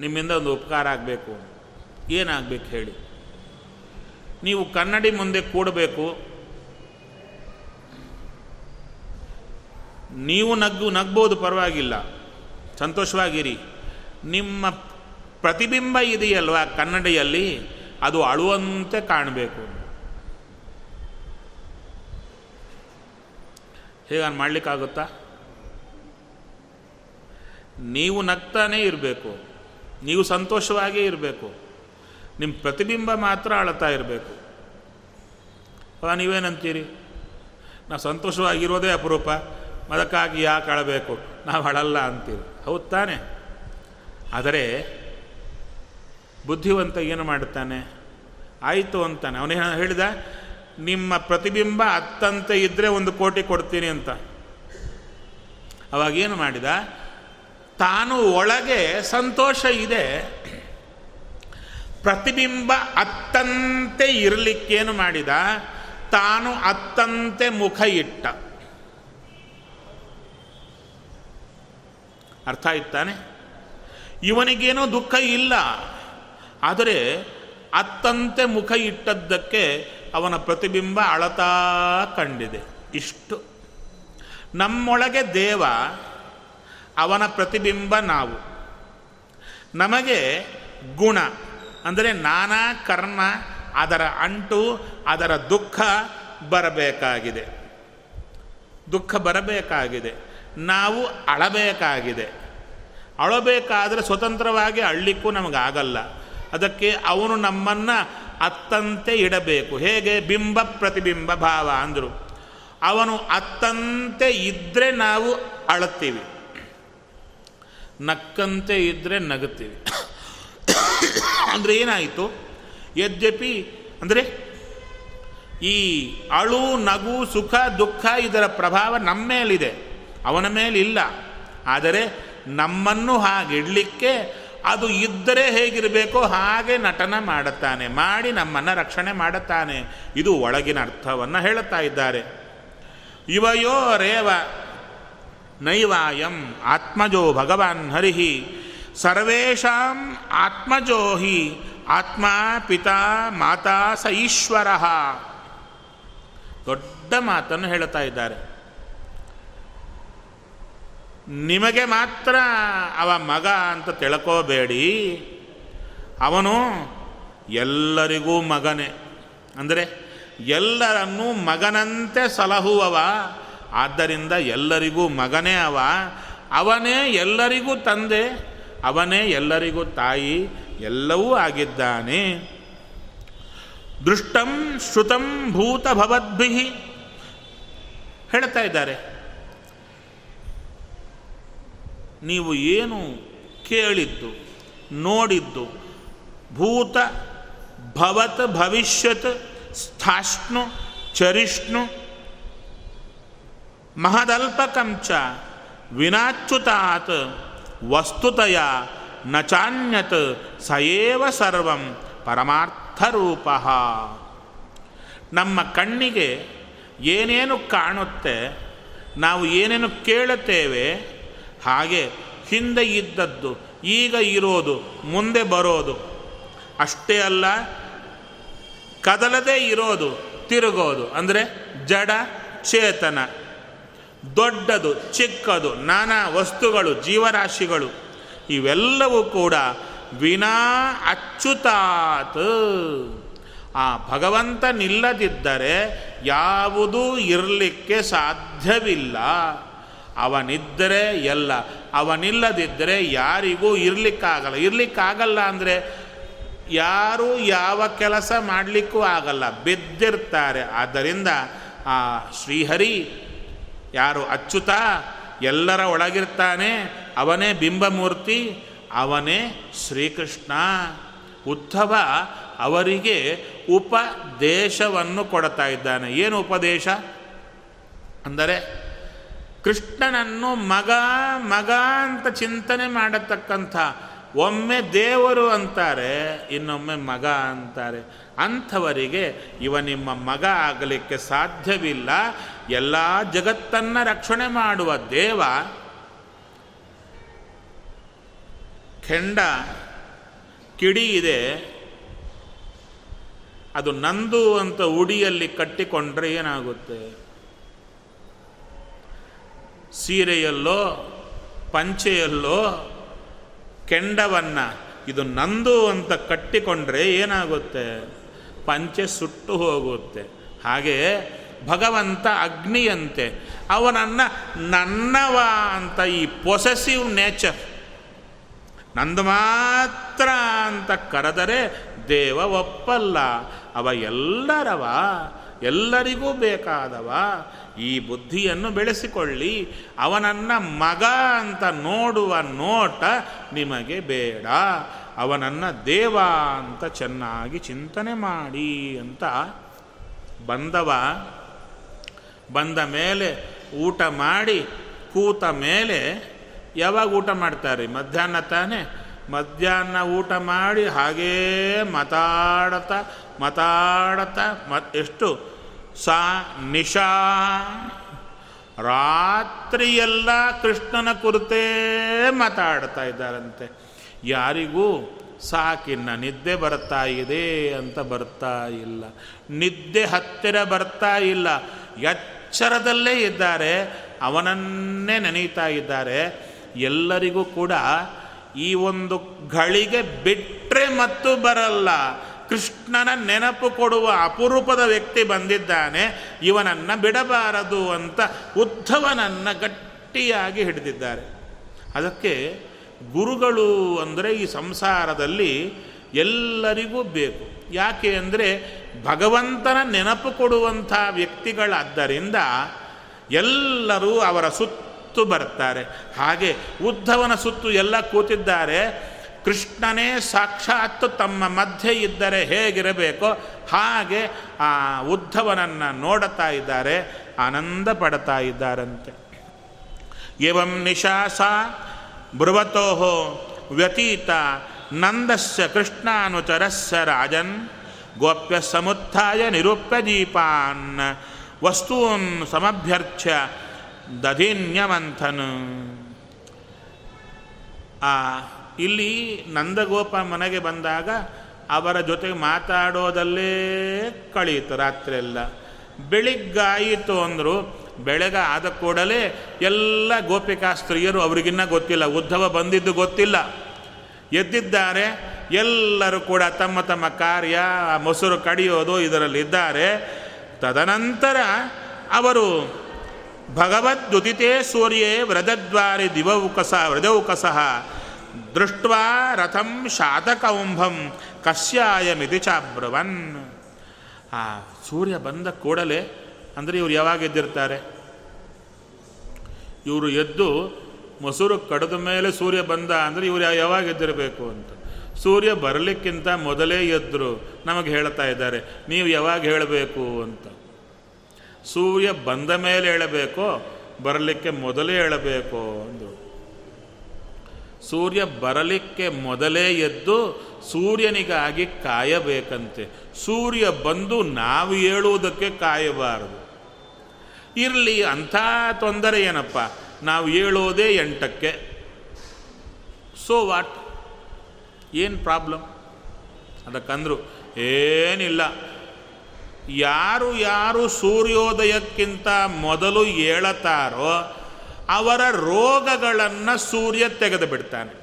ನಿಮ್ಮಿಂದ ಒಂದು ಉಪಕಾರ ಆಗಬೇಕು. ಏನಾಗಬೇಕು ಹೇಳಿ. ನೀವು ಕನ್ನಡಿ ಮುಂದೆ ಕೂಡಬೇಕು. ನೀವು ನಗ್ಗು, ನಗ್ಬೋದು ಪರವಾಗಿಲ್ಲ. ಸಂತೋಷವಾಗಿರಿ. ನಿಮ್ಮ ಪ್ರತಿಬಿಂಬ ಇದೆಯಲ್ವಾ ಕನ್ನಡಿಯಲ್ಲಿ? ಅದು ಅಳುವಂತೆ ಕಾಣಬೇಕು. ಹೇಗೆ ಮಾಡಲಿಕ್ಕಾಗುತ್ತಾ? ನೀವು ನಗ್ತಾನೇ ಇರಬೇಕು. ನೀವು ಸಂತೋಷವಾಗೇ ಇರಬೇಕು. ನಿಮ್ಮ ಪ್ರತಿಬಿಂಬ ಮಾತ್ರ ಅಳತಾ ಇರಬೇಕು. ಅವ ನೀವೇನಂತೀರಿ? ನಾವು ಸಂತೋಷವಾಗಿರೋದೇ ಅಪರೂಪ. ಅದಕ್ಕಾಗಿ ಯಾಕೆ ಅಳಬೇಕು? ನಾವು ಅಳಲ್ಲ ಅಂತೀರಿ. ಹೌದು ತಾನೆ. ಆದರೆ, ಬುದ್ಧಿವಂತ ಏನು ಮಾಡ್ತಾನೆ ಆಯಿತು ಅಂತಾನೆ. ಅವನೇ ಹೇಳಿದ, ನಿಮ್ಮ ಪ್ರತಿಬಿಂಬ ಹತ್ತಂತೆ ಇದ್ದರೆ ಒಂದು ಕೋಟಿ ಕೊಡ್ತೀನಿ ಅಂತ. ಅವಾಗೇನು ಮಾಡಿದ? ತಾನು ಒಳಗೆ ಸಂತೋಷ ಇದೆ. ಪ್ರತಿಬಿಂಬ ಅತ್ತಂತೆ ಇರಲಿಕ್ಕೇನು ಮಾಡಿದ? ತಾನು ಅತ್ತಂತೆ ಮುಖ ಇಟ್ಟ. ಅರ್ಥ ಆಯ್ತಾನೆ? ಇವನಿಗೇನೋ ದುಃಖ ಇಲ್ಲ. ಆದರೆ ಅತ್ತಂತೆ ಮುಖ ಇಟ್ಟದ್ದಕ್ಕೆ ಅವನ ಪ್ರತಿಬಿಂಬ ಅಳತಾ ಕಂಡಿದೆ. ಇಷ್ಟು. ನಮ್ಮೊಳಗೆ ದೇವ ಅವನ ಪ್ರತಿಬಿಂಬ ನಾವು. ನಮಗೆ ಗುಣ, ಅಂದರೆ ನಾನಾ ಕರ್ಮ, ಅದರ ಅಂಟು, ಅದರ ದುಃಖ ಬರಬೇಕಾಗಿದೆ. ದುಃಖ ಬರಬೇಕಾಗಿದೆ. ನಾವು ಅಳಬೇಕಾಗಿದೆ. ಅಳಬೇಕಾದರೆ ಸ್ವತಂತ್ರವಾಗಿ ಅಳ್ಳಿಕ್ಕೂ ನಮಗಾಗಲ್ಲ. ಅದಕ್ಕೆ ಅವನು ನಮ್ಮನ್ನು ಅತ್ತಂತೆ ಇಡಬೇಕು. ಹೇಗೆ? ಬಿಂಬ ಪ್ರತಿಬಿಂಬ ಭಾವ ಅಂದರು. ಅವನು ಅತ್ತಂತೆ ಇದ್ದರೆ ನಾವು ಅಳುತ್ತೀವಿ. ನಕ್ಕಂತೆ ಇದ್ದರೆ ನಗುತ್ತೀವಿ. ಅಂದರೆ ಏನಾಯಿತು? ಯದ್ಯಪಿ, ಅಂದರೆ ಈ ಅಳು, ನಗು, ಸುಖ, ದುಃಖ ಇದರ ಪ್ರಭಾವ ನಮ್ಮ ಮೇಲಿದೆ. ಅವನ ಮೇಲಿಲ್ಲ. ಆದರೆ ನಮ್ಮನ್ನು ಹಾಗಿಡಲಿಕ್ಕೆ ಅದು ಇದ್ದರೆ ಹೇಗಿರಬೇಕೋ ಹಾಗೆ ನಟನ ಮಾಡುತ್ತಾನೆ, ಮಾಡಿ ನಮ್ಮನ್ನು ರಕ್ಷಣೆ ಮಾಡುತ್ತಾನೆ. ಇದು ಒಳಗಿನ ಅರ್ಥವನ್ನು ಹೇಳುತ್ತಾ ಇದ್ದಾರೆ. ಇವಯೋ ರೇವ ನೈವಾಯಂ ಆತ್ಮಜೋ ಭಗವಾನ್ ಹರಿಹಿ. ಸರ್ವೇಷಾಂ ಆತ್ಮಜೋ ಹಿ, ಆತ್ಮ ಪಿತಾ ಮಾತಾ ಸ ಈಶ್ವರ. ದೊಡ್ಡ ಮಾತನ್ನು ಹೇಳ್ತಾ ಇದ್ದಾರೆ. ನಿಮಗೆ ಮಾತ್ರ ಅವ ಮಗ ಅಂತ ತಿಳ್ಕೋಬೇಡಿ. ಅವನು ಎಲ್ಲರಿಗೂ ಮಗನೇ. ಅಂದರೆ ಎಲ್ಲರನ್ನೂ ಮಗನಂತೆ ಸಲಹುವವ. ಆದ್ದರಿಂದ ಎಲ್ಲರಿಗೂ ಮಗನೇ ಅವ. ಅವನೇ ಎಲ್ಲರಿಗೂ ತಂದೆ, ಅವನೇ ಎಲ್ಲರಿಗೂ ತಾಯಿ, ಎಲ್ಲವೂ ಆಗಿದ್ದಾನೆ. ದೃಷ್ಟಂ ಶ್ರುತಂ ಭೂತ ಭವದ್ಭಿಹಿ ಹೇಳ್ತಾ ಇದ್ದಾರೆ. ನೀವು ಏನು ಕೇಳಿದ್ದು, ನೋಡಿದ್ದು, ಭೂತ ಭವತ್ ಭವಿಷ್ಯತ್ ಸ್ಥಾಷ್ಣು ಚರಿಷ್ಣು ಮಹದಲ್ಪಕಂಚ ವಿನಾಚ್ಯುತಾತ್ ವಸ್ತುತಯ ನ ಚಾನ್ಯತ್ ಸಯೇವ ಸರ್ವಂ ಪರಮಾರ್ಥರೂಪ. ನಮ್ಮ ಕಣ್ಣಿಗೆ ಏನೇನು ಕಾಣುತ್ತೆ, ನಾವು ಏನೇನು ಕೇಳುತ್ತೇವೆ, ಹಾಗೆ ಹಿಂದೆ ಇದ್ದದ್ದು, ಈಗ ಇರೋದು, ಮುಂದೆ ಬರೋದು, ಅಷ್ಟೇ ಅಲ್ಲ, ಕದಲದೇ ಇರೋದು, ತಿರುಗೋದು, ಅಂದರೆ ಜಡ ಚೇತನ. ದೊಡ್ಡದು, ಚಿಕ್ಕದು, ನಾನಾ ವಸ್ತುಗಳು, ಜೀವರಾಶಿಗಳು, ಇವೆಲ್ಲವೂ ಕೂಡ ವಿನಾ ಅಚ್ಚುತಾತ್ ಆ ಭಗವಂತ ನಿಲ್ಲದಿದ್ದರೆ ಯಾವುದೂ ಇರಲಿಕ್ಕೆ ಸಾಧ್ಯವಿಲ್ಲ. ಅವನಿದ್ದರೆ ಎಲ್ಲ, ಅವನಿಲ್ಲದಿದ್ದರೆ ಯಾರಿಗೂ ಇರಲಿಕ್ಕಾಗಲ್ಲ. ಇರಲಿಕ್ಕಾಗಲ್ಲ ಅಂದರೆ ಯಾರು ಯಾವ ಕೆಲಸ ಮಾಡಲಿಕ್ಕೂ ಆಗಲ್ಲ. ಬಿದ್ದಿರ್ತಾರೆ. ಆದ್ದರಿಂದ ಆ ಶ್ರೀಹರಿ ಯಾರು ಅಚ್ಚುತ ಎಲ್ಲರ ಒಳಗಿರ್ತಾನೆ. ಅವನೇ ಬಿಂಬಮೂರ್ತಿ, ಅವನೇ ಶ್ರೀಕೃಷ್ಣ. ಉದ್ಧವ ಅವರಿಗೆ ಉಪದೇಶವನ್ನು ಕೊಡ್ತಾ ಇದ್ದಾನೆ. ಏನು ಉಪದೇಶ? ಅಂದರೆ ಕೃಷ್ಣನನ್ನು ಮಗ ಮಗ ಅಂತ ಚಿಂತನೆ ಮಾಡತಕ್ಕಂಥ ಒಮ್ಮೆ ದೇವರು ಅಂತಾರೆ, ಇನ್ನೊಮ್ಮೆ ಮಗ ಅಂತಾರೆ. ಅಂಥವರಿಗೆ ಇವ ನಿಮ್ಮ ಮಗ ಆಗಲಿಕ್ಕೆ ಸಾಧ್ಯವಿಲ್ಲ. ಎಲ್ಲ ಜಗತ್ತನ್ನು ರಕ್ಷಣೆ ಮಾಡುವ ದೇವ ಕೆಂಡ, ಕಿಡಿ ಇದೆ. ಅದು ನಂದು ಅಂತ ಉಡಿಯಲ್ಲಿ ಕಟ್ಟಿಕೊಂಡ್ರೆ ಏನಾಗುತ್ತೆ? ಸೀರೆಯಲ್ಲೋ, ಪಂಚೆಯಲ್ಲೋ ಕೆಂಡವನ್ನು ಇದು ನಂದು ಅಂತ ಕಟ್ಟಿಕೊಂಡ್ರೆ ಏನಾಗುತ್ತೆ? ಪಂಚೆ ಸುಟ್ಟು ಹೋಗುತ್ತೆ. ಹಾಗೆ ಭಗವಂತ ಅಗ್ನಿಯಂತೆ. ಅವನನ್ನು ನನ್ನವ ಅಂತ ಈ ಪೊಸೆಸಿವ್ ನೇಚರ್ ನಂದು ಮಾತ್ರ ಅಂತ ಕರೆದರೆ ದೇವ ಒಪ್ಪಲ್ಲ. ಅವ ಎಲ್ಲರವ ಎಲ್ಲರಿಗೂ ಬೇಕಾದವ. ಈ ಬುದ್ಧಿಯನ್ನು ಬೆಳೆಸಿಕೊಳ್ಳಿ. ಅವನನ್ನು ಮಗ ಅಂತ ನೋಡುವ ನೋಟ ನಿಮಗೆ ಬೇಡ. ಅವನನ್ನು ದೇವ ಅಂತ ಚೆನ್ನಾಗಿ ಚಿಂತನೆ ಮಾಡಿ ಅಂತ ಬಂದವ. ಬಂದ ಮೇಲೆ ಊಟ ಮಾಡಿ ಕೂತ ಮೇಲೆ ಯಾವಾಗ ಊಟ ಮಾಡ್ತಾರೆ? ಮಧ್ಯಾಹ್ನ ತಾನೇ? ಮಧ್ಯಾಹ್ನ ಊಟ ಮಾಡಿ ಹಾಗೇ ಮಾತಾಡತ ಮಾತಾಡತ, ಮತ್ ಎಷ್ಟು? ಸಾ, ನಿಶಾ. ರಾತ್ರಿಯೆಲ್ಲ ಕೃಷ್ಣನ ಕುರಿತೇ ಮಾತಾಡ್ತಾ ಇದ್ದಾರಂತೆ. ಯಾರಿಗೂ ಸಾಕಿನ್ನ ನಿದ್ದೆ ಬರ್ತಾ ಇದೆ ಅಂತ ಬರ್ತಾ ಇಲ್ಲ. ನಿದ್ದೆ ಹತ್ತಿರ ಬರ್ತಾ ಇಲ್ಲ. ಎಚ್ಚರದಲ್ಲೇ ಇದ್ದಾರೆ. ಅವನನ್ನೇ ನೆನೀತಾ ಇದ್ದಾರೆ. ಎಲ್ಲರಿಗೂ ಕೂಡ ಈ ಒಂದು ಗಳಿಗೆ ಬಿಟ್ಟರೆ ಮತ್ತು ಬರಲ್ಲ. ಕೃಷ್ಣನ ನೆನಪು ಕೊಡುವ ಅಪರೂಪದ ವ್ಯಕ್ತಿ ಬಂದಿದ್ದಾನೆ. ಇವನನ್ನು ಬಿಡಬಾರದು ಅಂತ ಉದ್ಧವನನ್ನು ಗಟ್ಟಿಯಾಗಿ ಹಿಡಿದಿದ್ದಾರೆ. ಅದಕ್ಕೆ ಗುರುಗಳು ಅಂದರೆ ಈ ಸಂಸಾರದಲ್ಲಿ ಎಲ್ಲರಿಗೂ ಬೇಕು. ಯಾಕೆ ಅಂದರೆ ಭಗವಂತನ ನೆನಪು ಕೊಡುವಂಥ ವ್ಯಕ್ತಿಗಳಾದ್ದರಿಂದ ಎಲ್ಲರೂ ಅವರ ಸುತ್ತು ಬರ್ತಾರೆ ಹಾಗೆ ಉದ್ಧವನ ಸುತ್ತು ಎಲ್ಲ ಕೂತಿದ್ದಾರೆ. ಕೃಷ್ಣನೇ ಸಾಕ್ಷಾತ್ ತಮ್ಮ ಮಧ್ಯೆ ಇದ್ದರೆ ಹೇಗಿರಬೇಕೋ ಹಾಗೆ ಆ ಉದ್ಧವನನ್ನು ನೋಡುತ್ತಾ ಇದ್ದಾರೆ, ಆನಂದ ಪಡ್ತಾ ಇದ್ದಾರಂತೆ. ಏವಂ ನಿಶಾಸ ಬೃವತೋ ವ್ಯತೀತ ನಂದಸ್ಯ ಕೃಷ್ಣಾನುಚರಸ್ಯ ರಾಜನ್ ಗೋಪ್ಯ ಸಮುತ್ಥಾಯ ನಿರೂಪ್ಯ ದೀಪಾನ್ ವಸ್ತೂನ್ ಸಮಭ್ಯರ್ಚ್ಯ ದಧಿನ್ಯಮಂಥನ್ ಆ, ಇಲ್ಲಿ ನಂದಗೋಪ ಮನೆಗೆ ಬಂದಾಗ ಅವರ ಜೊತೆಗೆ ಮಾತಾಡೋದಲ್ಲೇ ಕಳೆಯಿತು ರಾತ್ರಿಯೆಲ್ಲ ಬೆಳಿಗ್ಗಾಯಿತು ಅಂದರು, ಬೆಳಗ ಆದ ಕೂಡಲೇ ಎಲ್ಲ ಗೋಪಿಕಾ ಸ್ತ್ರೀಯರು ಅವರಿಗಿನ್ನ ಗೊತ್ತಿಲ್ಲ, ಉದ್ಧವ ಬಂದಿದ್ದು ಗೊತ್ತಿಲ್ಲ. ಎದ್ದಿದ್ದಾರೆ, ಎಲ್ಲರೂ ಕೂಡ ತಮ್ಮ ತಮ್ಮ ಕಾರ್ಯ, ಮೊಸರು ಕಡಿಯೋದು ಇದರಲ್ಲಿದ್ದಾರೆ. ತದನಂತರ ಅವರು ಭಗವದ್ದುದಿತೆ ಸೂರ್ಯೇ ವ್ರತದ್ವಾರಿ ದಿವೌಕಸ ವ್ರದೌಕಸ ದೃಷ್ಟ್ವಾ ರಥಂ ಶಾತಕೌಂಭಂ ಕಶ್ಯಾಯಮಿತಿ ಚಾಬ್ರವನ್ ಆ, ಸೂರ್ಯ ಬಂದ ಕೂಡಲೇ, ಅಂದರೆ ಇವರು ಯಾವಾಗ ಎದ್ದಿರ್ತಾರೆ? ಇವರು ಎದ್ದು ಮೊಸರು ಕಡದ ಮೇಲೆ ಸೂರ್ಯ ಬಂದ, ಅಂದರೆ ಇವರು ಯಾವಾಗ ಎದ್ದಿರಬೇಕು ಅಂತ. ಸೂರ್ಯ ಬರಲಿಕ್ಕಿಂತ ಮೊದಲೇ ಎದ್ದರು ನಮಗೆ ಹೇಳ್ತಾ ಇದ್ದಾರೆ, ನೀವು ಯಾವಾಗ ಹೇಳಬೇಕು ಅಂತ. ಸೂರ್ಯ ಬಂದ ಮೇಲೆ ಹೇಳಬೇಕೋ, ಬರಲಿಕ್ಕೆ ಮೊದಲೇ ಹೇಳಬೇಕು ಅಂದರು ಸೂರ್ಯ ಬರಲಿಕ್ಕೆ ಮೊದಲೇ ಎದ್ದು ಸೂರ್ಯನಿಗಾಗಿ ಕಾಯಬೇಕಂತೆ. ಸೂರ್ಯ ಬಂದು ನಾವು ಹೇಳುವುದಕ್ಕೆ ಕಾಯಬಾರದು. ಇರಲಿ, ಅಂಥ ತೊಂದರೆ ಏನಪ್ಪ? ನಾವು ಹೇಳೋದೇ ಎಂಟಕ್ಕೆ. ಸೊ ವಾಟ್ ಏನು ಪ್ರಾಬ್ಲಮ್ ಅದಕ್ಕಂದ್ರು, ಏನಿಲ್ಲ. ಯಾರು ಯಾರು ಸೂರ್ಯೋದಯಕ್ಕಿಂತ ಮೊದಲು ಏಳತಾರೋ ಅವರ ರೋಗಗಳನ್ನು ಸೂರ್ಯ ತೆಗೆದು ಬಿಡ್ತಾನೆ.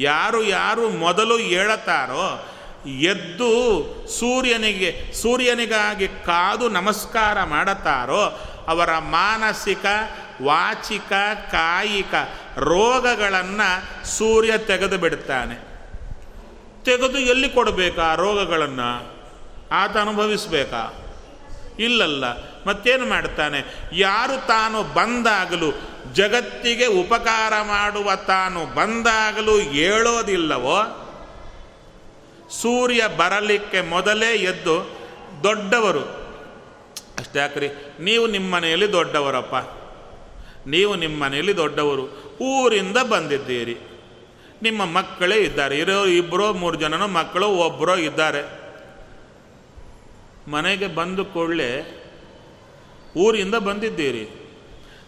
ಯಾರು ಯಾರು ಮೊದಲು ಏಳತಾರೋ ಎದ್ದು ಸೂರ್ಯನಿಗೆ, ಸೂರ್ಯನಿಗಾಗಿ ಕಾದು ನಮಸ್ಕಾರ ಮಾಡುತ್ತಾರೋ ಅವರ ಮಾನಸಿಕ, ವಾಚಿಕ, ಕಾಯಿಕ ರೋಗಗಳನ್ನು ಸೂರ್ಯ ತೆಗೆದು ಬಿಡ್ತಾನೆ. ತೆಗೆದು ಎಲ್ಲಿ ಕೊಡಬೇಕು ಆ ರೋಗಗಳನ್ನು? ಆತ ಅನುಭವಿಸಬೇಕಾ? ಇಲ್ಲಲ್ಲ. ಮತ್ತೇನು ಮಾಡ್ತಾನೆ? ಯಾರು ತಾನು ಬಂದಾಗಲೂ, ಜಗತ್ತಿಗೆ ಉಪಕಾರ ಮಾಡುವ ತಾನು ಬಂದಾಗಲೂ ಹೇಳೋದಿಲ್ಲವೋ? ಸೂರ್ಯ ಬರಲಿಕ್ಕೆ ಮೊದಲೇ ಎದ್ದು, ದೊಡ್ಡವರು, ಅಷ್ಟೇ ಯಾಕ್ರಿ? ನೀವು ನಿಮ್ಮ ಮನೆಯಲ್ಲಿ ದೊಡ್ಡವರಪ್ಪ. ನೀವು ನಿಮ್ಮ ಮನೆಯಲ್ಲಿ ದೊಡ್ಡವರು. ಊರಿಂದ ಬಂದಿದ್ದೀರಿ. ನಿಮ್ಮ ಮಕ್ಕಳೇ ಇದ್ದಾರೆ. ಇರೋ ಇಬ್ಬರೋ ಮೂರು ಜನನೋ ಮಕ್ಕಳು ಒಬ್ಬರೋ ಇದ್ದಾರೆ. ಮನೆಗೆ ಬಂದು ಕೂಡಲೇ ಊರಿಂದ ಬಂದಿದ್ದೀರಿ.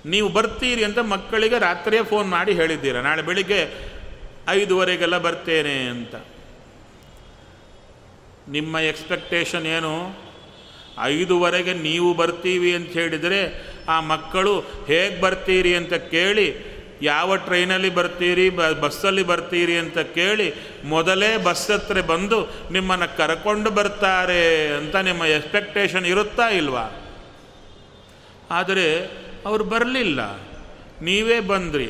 ನೀವು ಬರ್ತೀರಿ ಅಂತ ಮಕ್ಕಳಿಗೆ ರಾತ್ರಿಯೇ ಫೋನ್ ಮಾಡಿ ಹೇಳಿದ್ದೀರ? ನಾಳೆ ಬೆಳಿಗ್ಗೆ ಐದುವರೆಗೆಲ್ಲ ಬರ್ತೇನೆ ಅಂತ. ನಿಮ್ಮ ಎಕ್ಸ್ಪೆಕ್ಟೇಷನ್ ಏನು? ಐದುವರೆಗೆ ನೀವು ಬರ್ತೀವಿ ಅಂತ ಹೇಳಿದರೆ ಆ ಮಕ್ಕಳು ಹೇಗೆ ಬರ್ತೀರಿ ಅಂತ ಕೇಳಿ ಯಾವ ಟ್ರೈನಲ್ಲಿ ಬರ್ತೀರಿ, ಬ, ಬಸ್ಸಲ್ಲಿ ಬರ್ತೀರಿ ಅಂತ ಕೇಳಿ ಮೊದಲೇ ಬಸ್ ಹತ್ರ ಬಂದು ನಿಮ್ಮನ್ನು ಕರ್ಕೊಂಡು ಬರ್ತಾರೆ ಅಂತ ನಿಮ್ಮ ಎಕ್ಸ್ಪೆಕ್ಟೇಷನ್ ಇರುತ್ತಾ ಇಲ್ವಾ? ಆದರೆ ಅವರು ಬರಲಿಲ್ಲ. ನೀವೇ ಬಂದ್ರಿ.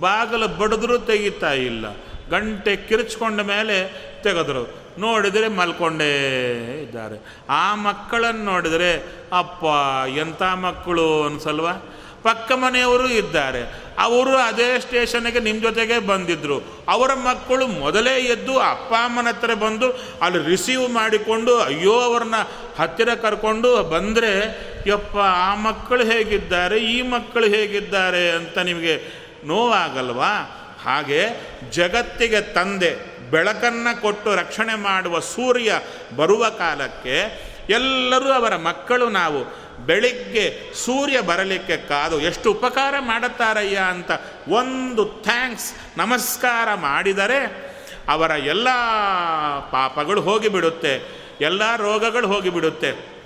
ಬಾಗಿಲು ಬಡಿದ್ರೂ ತೆಗಿತಾ ಇಲ್ಲ. ಗಂಟೆ ಕಿರ್ಚ್ಕೊಂಡ ಮೇಲೆ ತೆಗೆದ್ರು. ನೋಡಿದರೆ ಮಲ್ಕೊಂಡೇ ಇದ್ದಾರೆ. ಆ ಮಕ್ಕಳನ್ನು ನೋಡಿದರೆ, ಅಪ್ಪ, ಎಂಥ ಮಕ್ಕಳು? ಅನ್ಸಲ್ವಾ? ಪಕ್ಕ ಮನೆಯವರು ಇದ್ದಾರೆ. ಅವರು ಅದೇ ಸ್ಟೇಷನ್ಗೆ ನಿಮ್ಮ ಜೊತೆಗೆ ಬಂದಿದ್ದರು ಅವರ ಮಕ್ಕಳು ಮೊದಲೇ ಎದ್ದು ಅಪ್ಪ ಅಮ್ಮನ ಹತ್ರ ಬಂದು ಅಲ್ಲಿ ರಿಸೀವ್ ಮಾಡಿಕೊಂಡು, ಅಯ್ಯೋ, ಅವ್ರನ್ನ ಹತ್ತಿರ ಕರ್ಕೊಂಡು ಬಂದರೆ, ಯಪ್ಪ, ಆ ಮಕ್ಕಳು ಹೇಗಿದ್ದಾರೆ? ಈ ಮಕ್ಕಳು ಹೇಗಿದ್ದಾರೆ? ಅಂತ ನಿಮಗೆ ನೋವಾಗಲ್ವಾ? ಹಾಗೆ ಜಗತ್ತಿಗೆ ತಂದೆ, ಬೆಳಕನ್ನು ಕೊಟ್ಟು ರಕ್ಷಣೆ ಮಾಡುವ ಸೂರ್ಯ ಬರುವ ಕಾಲಕ್ಕೆ ಎಲ್ಲರೂ ಅವರ ಮಕ್ಕಳು ನಾವು. ಬೆಳಿಗ್ಗೆ ಸೂರ್ಯ ಬರಲಿಕ್ಕೆ ಕಾದು ಎಷ್ಟು ಉಪಕಾರ ಮಾಡುತ್ತಾರಯ್ಯ ಅಂತ ಒಂದು ಥ್ಯಾಂಕ್ಸ್, ನಮಸ್ಕಾರ ಮಾಡಿದರೆ ಅವರ ಎಲ್ಲ ಪಾಪಗಳು ಹೋಗಿಬಿಡುತ್ತೆ, ಎಲ್ಲ ರೋಗಗಳು ಹೋಗಿಬಿಡುತ್ತೆ.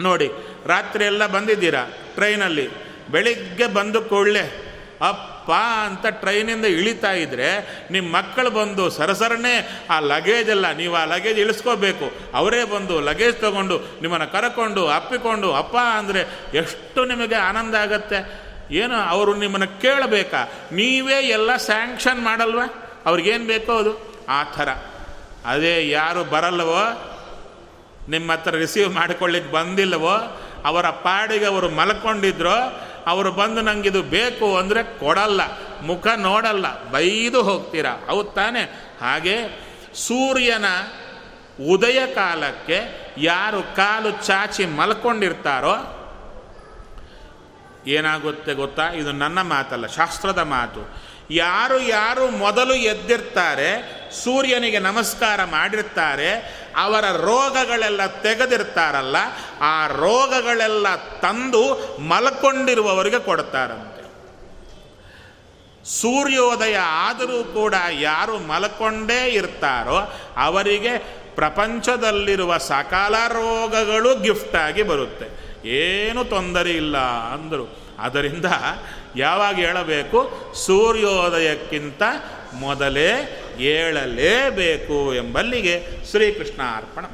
ನೋಡಿ, ರಾತ್ರಿ ಎಲ್ಲ ಬಂದಿದ್ದೀರಾ? ಟ್ರೈನಲ್ಲಿ. ಬೆಳಿಗ್ಗೆ ಬಂದು ಕೂಡಲೇ ಅಪ್ಪ ಅಂತ ಟ್ರೈನಿಂದ ಇಳಿತಾ ಇದ್ರೆ ನಿಮ್ಮ ಮಕ್ಕಳು ಬಂದು ಸರಸರನೆ ಆ ಲಗೇಜ್ ಎಲ್ಲ ನೀವು ಆ ಲಗೇಜ್ ಇಳಿಸ್ಕೋಬೇಕು. ಅವರೇ ಬಂದು ಲಗೇಜ್ ತಗೊಂಡು ನಿಮ್ಮನ್ನು ಕರ್ಕೊಂಡು, ಅಪ್ಪಿಕೊಂಡು, ಅಪ್ಪ ಅಂದರೆ ಎಷ್ಟು ನಿಮಗೆ ಆನಂದ ಆಗತ್ತೆ? ಏನು, ಅವರು ನಿಮ್ಮನ್ನು ಕೇಳಬೇಕಾ? ನೀವೇ ಎಲ್ಲ ಸ್ಯಾಂಕ್ಷನ್ ಮಾಡಲ್ವ? ಅವ್ರಿಗೇನು ಬೇಕೋ ಅದು? ಆ ಥರ. ಅದೇ ಯಾರು ಬರಲ್ಲವೋ ನಿಮ್ಮ ಹತ್ರ ರಿಸೀವ್ ಮಾಡಿಕೊಳ್ಳಿಕ್ಕೆ ಬಂದಿಲ್ಲವೋ ಅವರ ಪಾಡಿಗೆ ಅವರು ಮಲ್ಕೊಂಡಿದ್ರೋ ಅವರು ಬಂದು ನನಗಿದು ಬೇಕು ಅಂದರೆ ಕೊಡಲ್ಲ, ಮುಖ ನೋಡಲ್ಲ, ಬೈದು ಹೋಗ್ತೀರಾ? ಹೌದು ತಾನೆ? ಹಾಗೆ ಸೂರ್ಯನ ಉದಯ ಕಾಲಕ್ಕೆ ಯಾರು ಕಾಲು ಚಾಚಿ ಮಲ್ಕೊಂಡಿರ್ತಾರೋ, ಏನಾಗುತ್ತೆ ಗೊತ್ತಾ? ಇದು ನನ್ನ ಮಾತಲ್ಲ, ಶಾಸ್ತ್ರದ ಮಾತು. ಯಾರು ಯಾರು ಮೊದಲು ಎದ್ದಿರ್ತಾರೆ, ಸೂರ್ಯನಿಗೆ ನಮಸ್ಕಾರ ಮಾಡಿರ್ತಾರೆ ಅವರ ರೋಗಗಳೆಲ್ಲ ತೆಗೆದಿರ್ತಾರಲ್ಲ, ಆ ರೋಗಗಳೆಲ್ಲ ತಂದು ಮಲ್ಕೊಂಡಿರುವವರಿಗೆ ಕೊಡ್ತಾರಂತೆ. ಸೂರ್ಯೋದಯ ಆದರೂ ಕೂಡ ಯಾರು ಮಲ್ಕೊಂಡೇ ಇರ್ತಾರೋ ಅವರಿಗೆ ಪ್ರಪಂಚದಲ್ಲಿರುವ ಸಕಾಲ ರೋಗಗಳು ಗಿಫ್ಟಾಗಿ ಬರುತ್ತೆ. ಏನು ತೊಂದರೆ ಇಲ್ಲ ಅಂದರು. ಅದರಿಂದ ಯಾವಾಗ ಹೇಳಬೇಕು? ಸೂರ್ಯೋದಯಕ್ಕಿಂತ ಮೊದಲೇ ಏಳಲೇಬೇಕು ಎಂಬಲ್ಲಿಗೆ ಶ್ರೀಕೃಷ್ಣ ಅರ್ಪಣ